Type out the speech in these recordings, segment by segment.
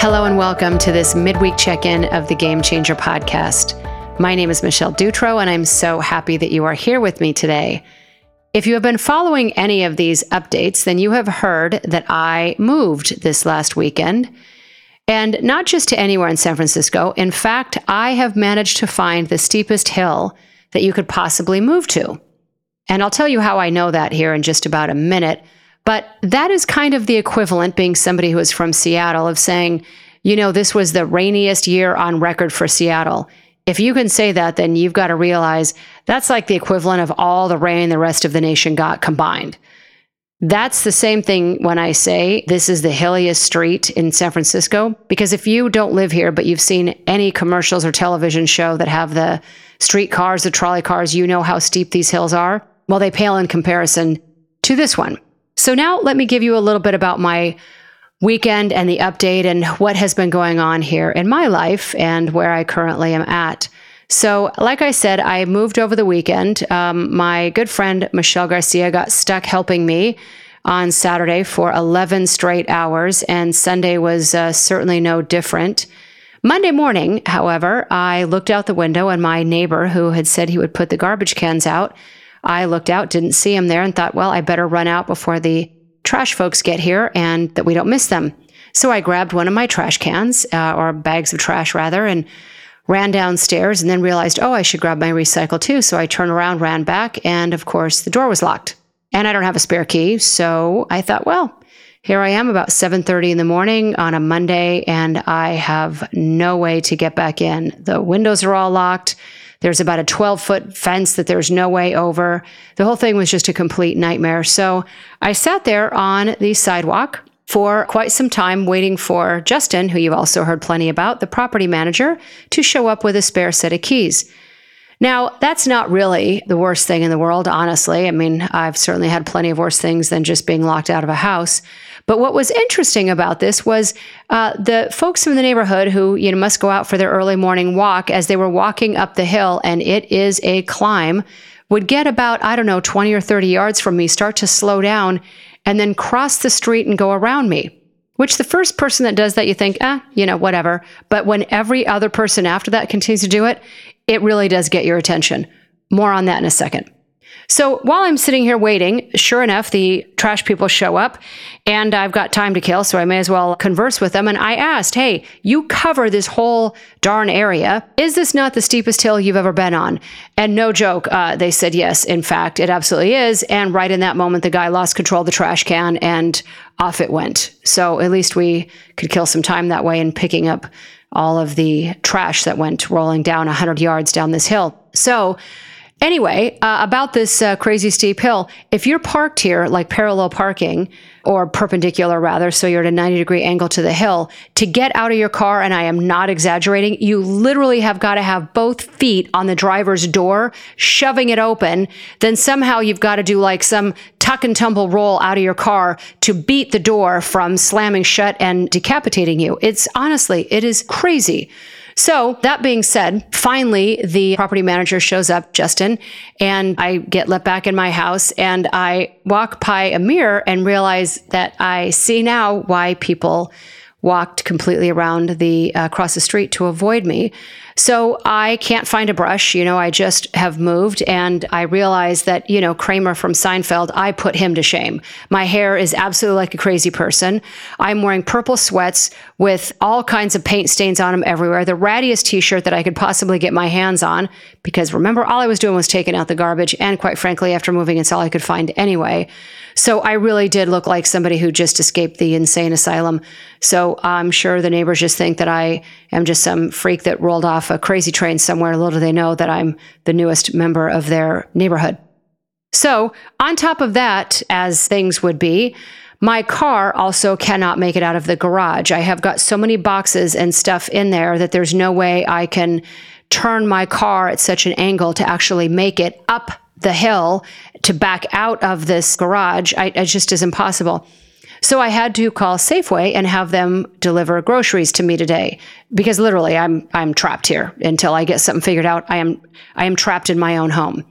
Hello and welcome to this midweek check in of the Game Changer podcast. My name is Michelle Dutro, and I'm so happy that you are here with me today. If you have been following any of these updates, then you have heard that I moved this last weekend. And not just to anywhere in San Francisco. In fact, I have managed to find the steepest hill that you could possibly move to. And I'll tell you how I know that here in just about a minute. But that is kind of the equivalent, being somebody who is from Seattle, of saying, you know, this was the rainiest year on record for Seattle. If you can say that, then you've got to realize that's like the equivalent of all the rain the rest of the nation got combined. That's the same thing when I say this is the hilliest street in San Francisco. Because if you don't live here, but you've seen any commercials or television show that have the street cars, the trolley cars, you know how steep these hills are. Well, they pale in comparison to this one. So now let me give you a little bit about my weekend and the update and what has been going on here in my life and where I currently am at. So, like I said, I moved over the weekend. Um, my good friend Michelle Garcia got stuck helping me on Saturday for 11 straight hours, and Sunday was uh, certainly no different. Monday morning, however, I looked out the window, and my neighbor, who had said he would put the garbage cans out, I looked out, didn't see him there, and thought, well, I better run out before the trash folks get here and that we don't miss them. So I grabbed one of my trash cans, uh, or bags of trash rather, and ran downstairs and then realized, oh, I should grab my recycle too. So I turned around, ran back, and of course the door was locked. And I don't have a spare key. So I thought, well, here I am about 7:30 in the morning on a Monday and I have no way to get back in. The windows are all locked. There's about a 12 foot fence that there's no way over. The whole thing was just a complete nightmare. So I sat there on the sidewalk for quite some time waiting for Justin, who you've also heard plenty about, the property manager, to show up with a spare set of keys. Now, that's not really the worst thing in the world, honestly. I mean, I've certainly had plenty of worse things than just being locked out of a house. But what was interesting about this was uh, the folks from the neighborhood who you know must go out for their early morning walk as they were walking up the hill, and it is a climb, would get about I don't know 20 or 30 yards from me, start to slow down, and then cross the street and go around me. Which the first person that does that, you think, ah, you know, whatever. But when every other person after that continues to do it, it really does get your attention. More on that in a second. So while I'm sitting here waiting, sure enough, the trash people show up and I've got time to kill, so I may as well converse with them. And I asked, Hey, you cover this whole darn area. Is this not the steepest hill you've ever been on? And no joke, uh, they said, Yes, in fact, it absolutely is. And right in that moment, the guy lost control of the trash can and off it went. So at least we could kill some time that way in picking up all of the trash that went rolling down 100 yards down this hill. So, Anyway, uh, about this uh, crazy steep hill, if you're parked here, like parallel parking or perpendicular rather, so you're at a 90 degree angle to the hill, to get out of your car, and I am not exaggerating, you literally have got to have both feet on the driver's door, shoving it open. Then somehow you've got to do like some tuck and tumble roll out of your car to beat the door from slamming shut and decapitating you. It's honestly, it is crazy. So, that being said, finally the property manager shows up, Justin, and I get let back in my house and I walk by a mirror and realize that I see now why people walked completely around the uh, across the street to avoid me. So I can't find a brush. You know, I just have moved and I realize that, you know, Kramer from Seinfeld, I put him to shame. My hair is absolutely like a crazy person. I'm wearing purple sweats with all kinds of paint stains on them everywhere. The rattiest t shirt that I could possibly get my hands on. Because remember, all I was doing was taking out the garbage. And quite frankly, after moving, it's all I could find anyway. So I really did look like somebody who just escaped the insane asylum. So I'm sure the neighbors just think that I am just some freak that rolled off a crazy train somewhere. Little do they know that I'm the newest member of their neighborhood. So, on top of that, as things would be, my car also cannot make it out of the garage. I have got so many boxes and stuff in there that there's no way I can turn my car at such an angle to actually make it up the hill to back out of this garage. I, it just is impossible. So I had to call Safeway and have them deliver groceries to me today because literally I'm I'm trapped here until I get something figured out. I am I am trapped in my own home.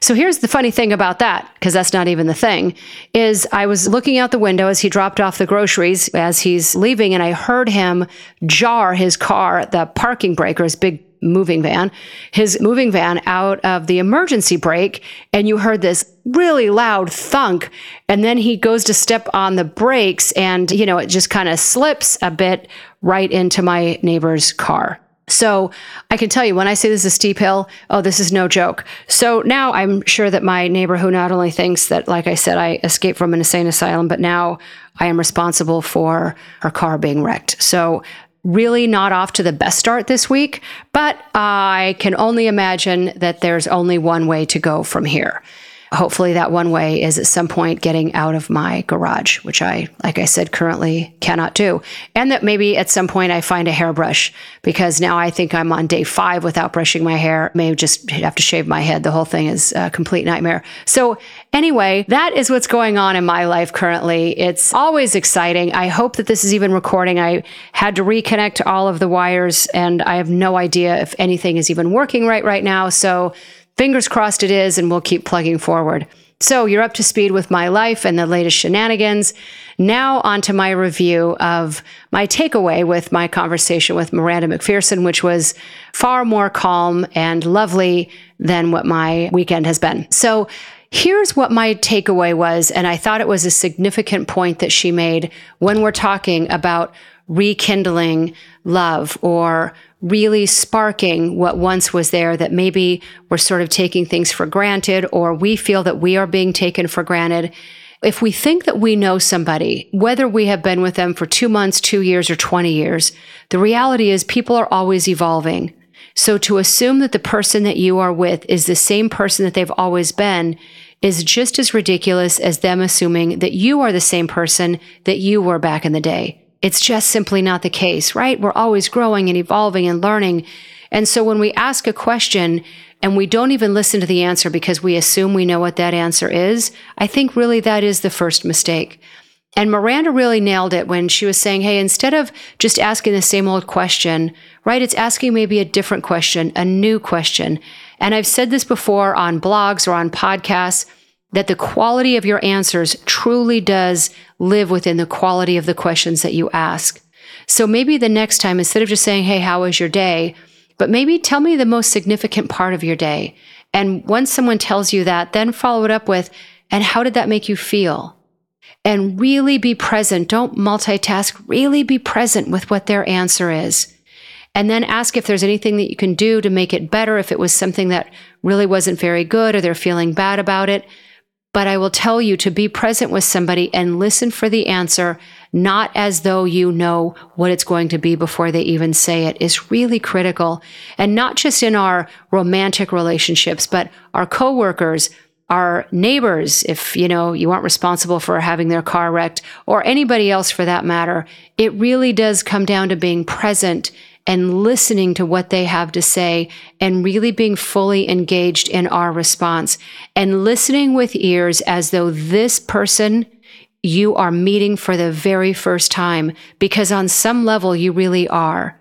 So here's the funny thing about that, because that's not even the thing, is I was looking out the window as he dropped off the groceries as he's leaving, and I heard him jar his car, the parking brake or his big moving van, his moving van out of the emergency brake, and you heard this really loud thunk. And then he goes to step on the brakes, and, you know, it just kind of slips a bit right into my neighbor's car. So I can tell you when I say this is a steep hill, oh, this is no joke. So now I'm sure that my neighbor, who not only thinks that, like I said, I escaped from an insane asylum, but now I am responsible for her car being wrecked. So really not off to the best start this week, but I can only imagine that there's only one way to go from here hopefully that one way is at some point getting out of my garage, which I, like I said, currently cannot do. And that maybe at some point I find a hairbrush because now I think I'm on day five without brushing my hair. May just have to shave my head. The whole thing is a complete nightmare. So anyway, that is what's going on in my life currently. It's always exciting. I hope that this is even recording. I had to reconnect all of the wires and I have no idea if anything is even working right right now. So Fingers crossed it is, and we'll keep plugging forward. So you're up to speed with my life and the latest shenanigans. Now, on to my review of my takeaway with my conversation with Miranda Macpherson, which was far more calm and lovely than what my weekend has been. So, here's what my takeaway was, and I thought it was a significant point that she made when we're talking about rekindling love or really sparking what once was there that maybe we're sort of taking things for granted or we feel that we are being taken for granted. If we think that we know somebody, whether we have been with them for two months, two years, or 20 years, the reality is people are always evolving. So to assume that the person that you are with is the same person that they've always been is just as ridiculous as them assuming that you are the same person that you were back in the day. It's just simply not the case, right? We're always growing and evolving and learning. And so when we ask a question and we don't even listen to the answer because we assume we know what that answer is, I think really that is the first mistake. And Miranda really nailed it when she was saying, hey, instead of just asking the same old question, right, it's asking maybe a different question, a new question. And I've said this before on blogs or on podcasts that the quality of your answers truly does live within the quality of the questions that you ask. So maybe the next time, instead of just saying, Hey, how was your day? But maybe tell me the most significant part of your day. And once someone tells you that, then follow it up with, And how did that make you feel? And really be present. Don't multitask. Really be present with what their answer is. And then ask if there's anything that you can do to make it better. If it was something that really wasn't very good or they're feeling bad about it, but I will tell you to be present with somebody and listen for the answer, not as though you know what it's going to be before they even say it, is really critical. And not just in our romantic relationships, but our coworkers, our neighbors, if you know you aren't responsible for having their car wrecked, or anybody else for that matter, it really does come down to being present and listening to what they have to say and really being fully engaged in our response and listening with ears as though this person you are meeting for the very first time because on some level you really are.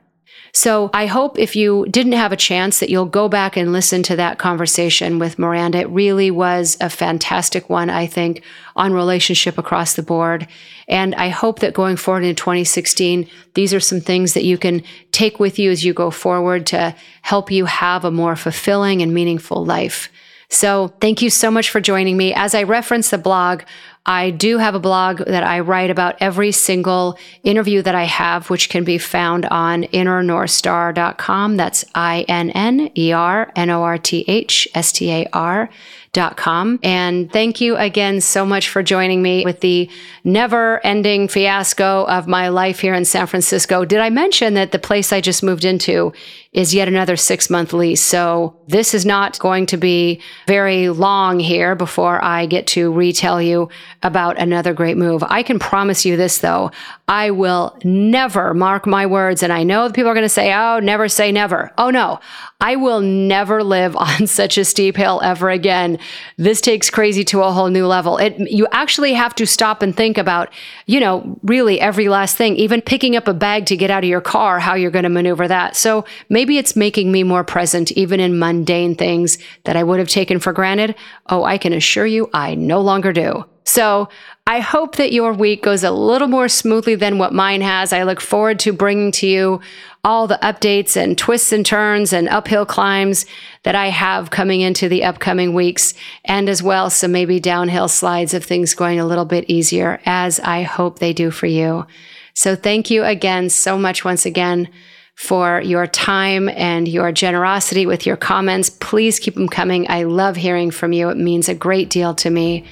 So I hope if you didn't have a chance that you'll go back and listen to that conversation with Miranda. It really was a fantastic one, I think, on relationship across the board. And I hope that going forward in 2016, these are some things that you can take with you as you go forward to help you have a more fulfilling and meaningful life. So thank you so much for joining me. As I reference the blog, I do have a blog that I write about every single interview that I have, which can be found on innernorthstar.com. That's I N N E R N O R T H S T A R Dot Com. And thank you again so much for joining me with the never ending fiasco of my life here in San Francisco. Did I mention that the place I just moved into is yet another six month lease? So this is not going to be very long here before I get to retell you about another great move. I can promise you this though. I will never mark my words. And I know people are going to say, oh, never say never. Oh, no, I will never live on such a steep hill ever again. This takes crazy to a whole new level. It, you actually have to stop and think about, you know, really every last thing, even picking up a bag to get out of your car, how you're going to maneuver that. So maybe it's making me more present, even in mundane things that I would have taken for granted. Oh, I can assure you, I no longer do. So I hope that your week goes a little more smoothly than what mine has. I look forward to bringing to you all the updates and twists and turns and uphill climbs that I have coming into the upcoming weeks, and as well some maybe downhill slides of things going a little bit easier, as I hope they do for you. So thank you again so much once again for your time and your generosity with your comments. Please keep them coming. I love hearing from you. It means a great deal to me.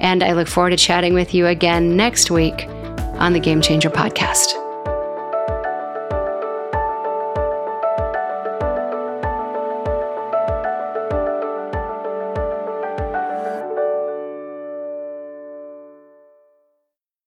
And I look forward to chatting with you again next week on the Game Changer Podcast.